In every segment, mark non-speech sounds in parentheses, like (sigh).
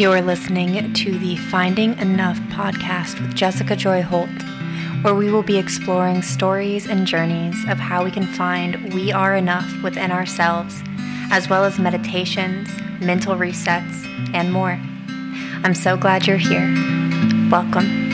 You're listening to the Finding Enough podcast with Jessica Joy Holt, where we will be exploring stories and journeys of how we can find we are enough within ourselves, as well as meditations, mental resets, and more. I'm so glad you're here. Welcome.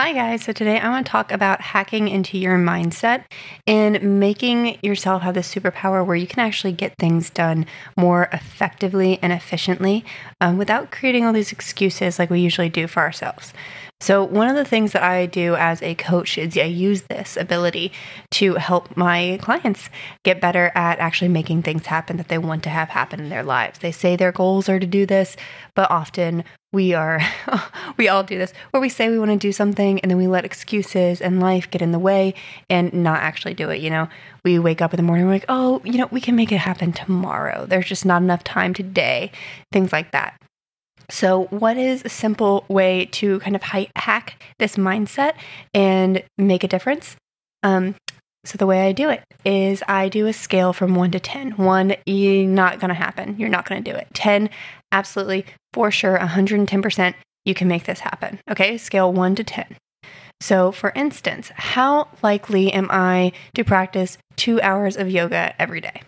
Hi, guys. So, today I want to talk about hacking into your mindset and making yourself have this superpower where you can actually get things done more effectively and efficiently um, without creating all these excuses like we usually do for ourselves. So, one of the things that I do as a coach is I use this ability to help my clients get better at actually making things happen that they want to have happen in their lives. They say their goals are to do this, but often we are, (laughs) we all do this, where we say we want to do something and then we let excuses and life get in the way and not actually do it. You know, we wake up in the morning, we're like, oh, you know, we can make it happen tomorrow. There's just not enough time today, things like that. So, what is a simple way to kind of hack this mindset and make a difference? Um, so, the way I do it is I do a scale from one to 10. One, you're not going to happen. You're not going to do it. 10, absolutely, for sure, 110%, you can make this happen. Okay, scale one to 10. So, for instance, how likely am I to practice two hours of yoga every day?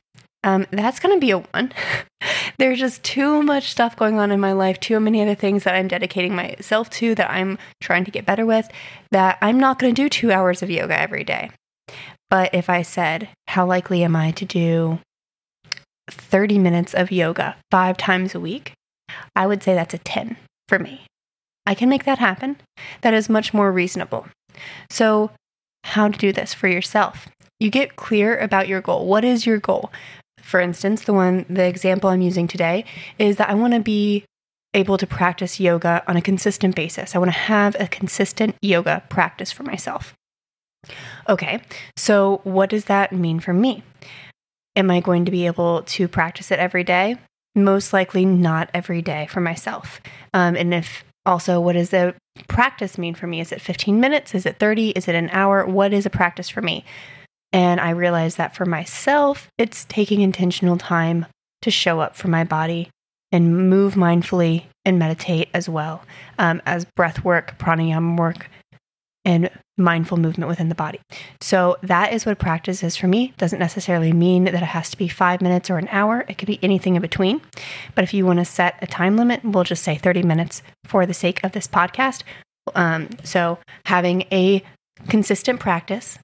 Um, that's going to be a one. (laughs) There's just too much stuff going on in my life, too many other things that I'm dedicating myself to that I'm trying to get better with, that I'm not going to do two hours of yoga every day. But if I said, how likely am I to do 30 minutes of yoga five times a week? I would say that's a 10 for me. I can make that happen. That is much more reasonable. So, how to do this for yourself? You get clear about your goal. What is your goal? for instance, the one, the example I'm using today is that I want to be able to practice yoga on a consistent basis. I want to have a consistent yoga practice for myself. Okay, so what does that mean for me? Am I going to be able to practice it every day? Most likely not every day for myself. Um, and if also, what does the practice mean for me? Is it 15 minutes? Is it 30? Is it an hour? What is a practice for me? And I realized that for myself, it's taking intentional time to show up for my body and move mindfully and meditate as well um, as breath work, pranayama work, and mindful movement within the body. So that is what practice is for me. Doesn't necessarily mean that it has to be five minutes or an hour. It could be anything in between. But if you want to set a time limit, we'll just say 30 minutes for the sake of this podcast. Um, so having a consistent practice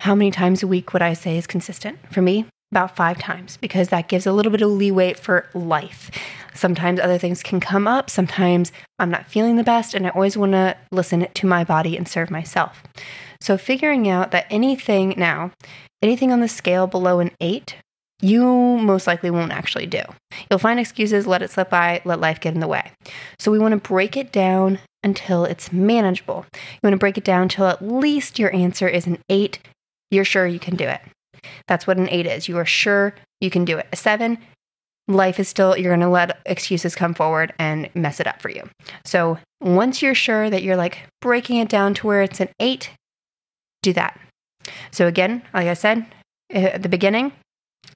how many times a week would I say is consistent? For me, about five times because that gives a little bit of leeway for life. Sometimes other things can come up. Sometimes I'm not feeling the best, and I always want to listen to my body and serve myself. So, figuring out that anything now, anything on the scale below an eight, you most likely won't actually do. You'll find excuses, let it slip by, let life get in the way. So, we want to break it down until it's manageable. You want to break it down until at least your answer is an eight you're sure you can do it. That's what an eight is. You are sure you can do it. A seven, life is still, you're going to let excuses come forward and mess it up for you. So once you're sure that you're like breaking it down to where it's an eight, do that. So again, like I said eh, at the beginning,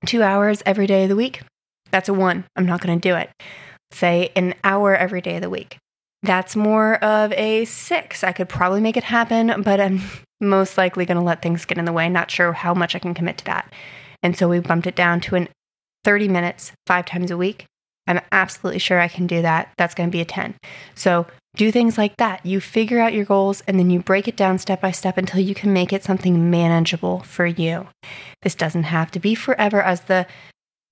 two hours every day of the week, that's a one. I'm not going to do it. Say an hour every day of the week. That's more of a six. I could probably make it happen, but I'm (laughs) most likely going to let things get in the way. Not sure how much I can commit to that. And so we bumped it down to an 30 minutes, five times a week. I'm absolutely sure I can do that. That's going to be a 10. So do things like that. You figure out your goals and then you break it down step by step until you can make it something manageable for you. This doesn't have to be forever as the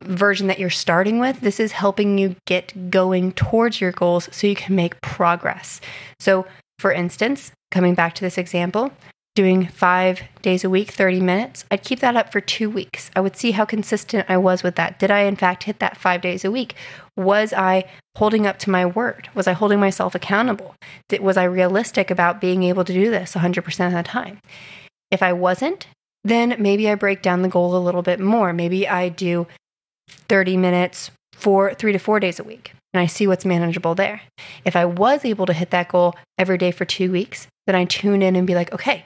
version that you're starting with. This is helping you get going towards your goals so you can make progress. So, for instance, coming back to this example, doing five days a week, 30 minutes, I'd keep that up for two weeks. I would see how consistent I was with that. Did I, in fact, hit that five days a week? Was I holding up to my word? Was I holding myself accountable? Did, was I realistic about being able to do this 100% of the time? If I wasn't, then maybe I break down the goal a little bit more. Maybe I do 30 minutes for three to four days a week and I see what's manageable there. If I was able to hit that goal every day for two weeks, then I tune in and be like, okay,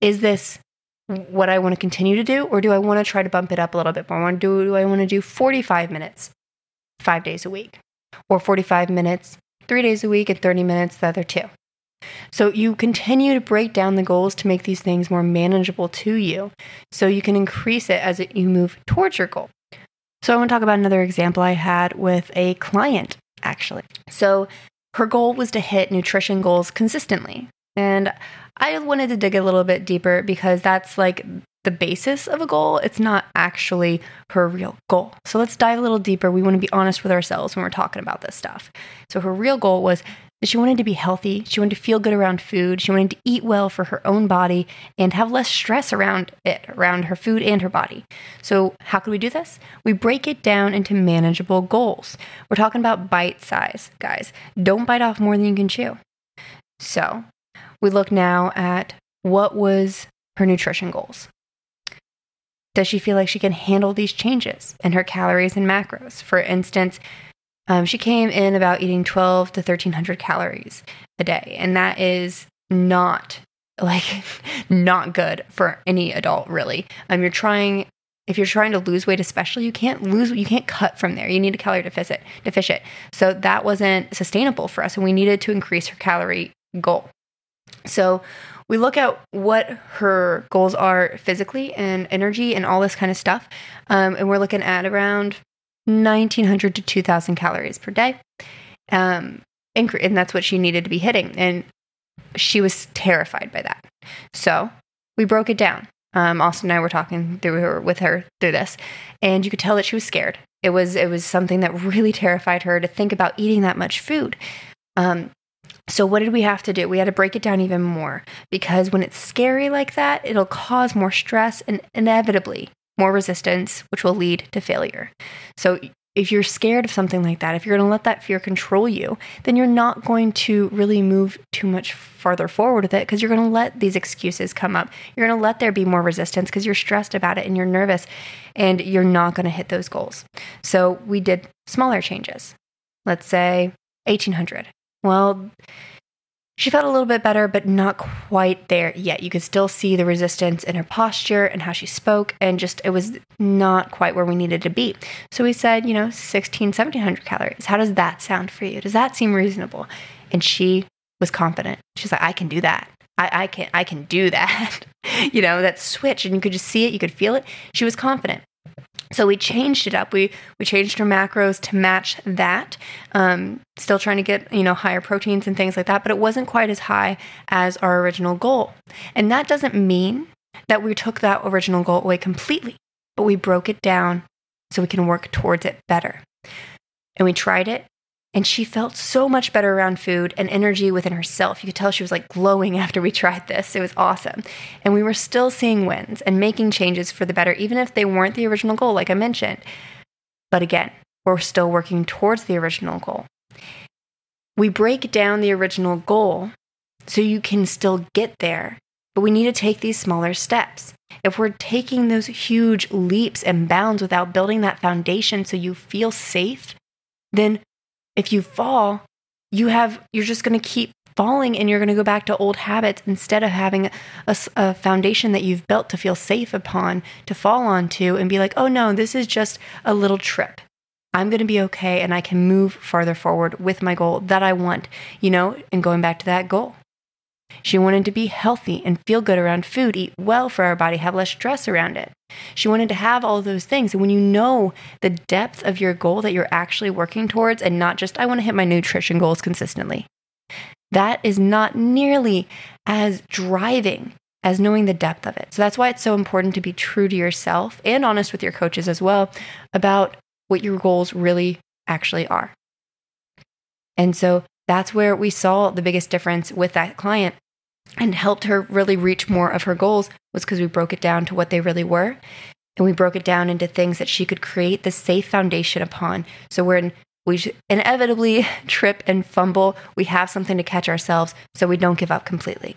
is this what I want to continue to do? Or do I want to try to bump it up a little bit more? Do, do I want to do 45 minutes five days a week, or 45 minutes three days a week and 30 minutes the other two. So you continue to break down the goals to make these things more manageable to you so you can increase it as you move towards your goal. So I want to talk about another example I had with a client actually. So her goal was to hit nutrition goals consistently. And I wanted to dig a little bit deeper because that's like the basis of a goal. It's not actually her real goal. So let's dive a little deeper. We want to be honest with ourselves when we're talking about this stuff. So her real goal was she wanted to be healthy. She wanted to feel good around food. She wanted to eat well for her own body and have less stress around it, around her food and her body. So, how can we do this? We break it down into manageable goals. We're talking about bite size, guys. Don't bite off more than you can chew. So, we look now at what was her nutrition goals. Does she feel like she can handle these changes in her calories and macros? For instance, um, she came in about eating 12 to 1300 calories a day, and that is not like (laughs) not good for any adult really. Um, you're trying if you're trying to lose weight especially you can't lose you can't cut from there you need a calorie deficit deficient so that wasn't sustainable for us and we needed to increase her calorie goal so we look at what her goals are physically and energy and all this kind of stuff. Um, and we're looking at around 1900 to 2000 calories per day. Um, and that's what she needed to be hitting. And she was terrified by that. So we broke it down. Um, Austin and I were talking through her with her through this, and you could tell that she was scared. It was it was something that really terrified her to think about eating that much food. Um, so, what did we have to do? We had to break it down even more because when it's scary like that, it'll cause more stress and inevitably more resistance, which will lead to failure. So, if you're scared of something like that, if you're going to let that fear control you, then you're not going to really move too much farther forward with it because you're going to let these excuses come up. You're going to let there be more resistance because you're stressed about it and you're nervous and you're not going to hit those goals. So, we did smaller changes. Let's say 1800 well, she felt a little bit better, but not quite there yet. You could still see the resistance in her posture and how she spoke, and just it was not quite where we needed to be. So we said, you know, 16, 1700 calories. How does that sound for you? Does that seem reasonable? And she was confident. She's like, I can do that. I, I can I can do that. (laughs) you know, that switch, and you could just see it, you could feel it. She was confident. So we changed it up. We we changed our macros to match that. Um, still trying to get you know higher proteins and things like that, but it wasn't quite as high as our original goal. And that doesn't mean that we took that original goal away completely, but we broke it down so we can work towards it better. And we tried it and she felt so much better around food and energy within herself. You could tell she was like glowing (laughs) after we tried this. It was awesome. And we were still seeing wins and making changes for the better, even if they weren't the original goal, like I mentioned. But again, we're still working towards the original goal. We break down the original goal so you can still get there, but we need to take these smaller steps. If we're taking those huge leaps and bounds without building that foundation so you feel safe, then if you fall, you have you're just going to keep falling and you're going to go back to old habits instead of having a, a, foundation that you've built to feel safe upon to fall onto and be like, oh no, this is just a little trip. I'm going to be okay and I can move farther forward with my goal that I want, you know, and going back to that goal. She wanted to be healthy and feel good around food, eat well for our body, have less stress around it. She wanted to have all those things. And when you know the depth of your goal that you're actually working towards and not just, I want to hit my nutrition goals consistently, that is not nearly as driving as knowing the depth of it. So that's why it's so important to be true to yourself and honest with your coaches as well about what your goals really actually are. And so that's where we saw the biggest difference with that client and helped her really reach more of her goals was because we broke it down to what they really were. And we broke it down into things that she could create the safe foundation upon. So when we inevitably (laughs) trip and fumble, we have something to catch ourselves so we don't give up completely.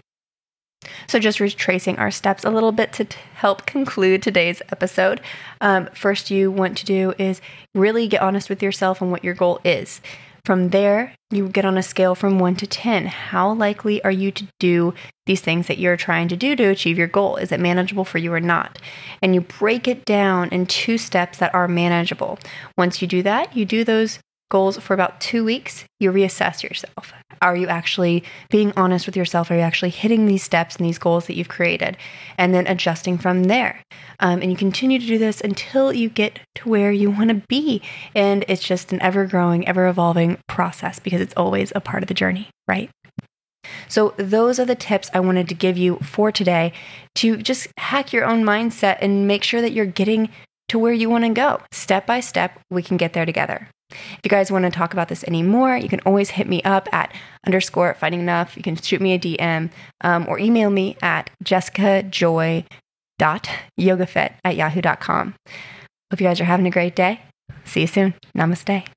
So, just retracing our steps a little bit to t- help conclude today's episode. Um, first, you want to do is really get honest with yourself and what your goal is. From there, you get on a scale from one to 10. How likely are you to do these things that you're trying to do to achieve your goal? Is it manageable for you or not? And you break it down in two steps that are manageable. Once you do that, you do those goals for about two weeks, you reassess yourself. Are you actually being honest with yourself? Are you actually hitting these steps and these goals that you've created? And then adjusting from there. Um, and you continue to do this until you get to where you want to be. And it's just an ever growing, ever evolving process because it's always a part of the journey, right? So, those are the tips I wanted to give you for today to just hack your own mindset and make sure that you're getting to where you want to go. Step by step, we can get there together. If you guys want to talk about this anymore, you can always hit me up at underscore finding enough. You can shoot me a DM um, or email me at jessicajoy.yogafit at yahoo.com. Hope you guys are having a great day. See you soon. Namaste.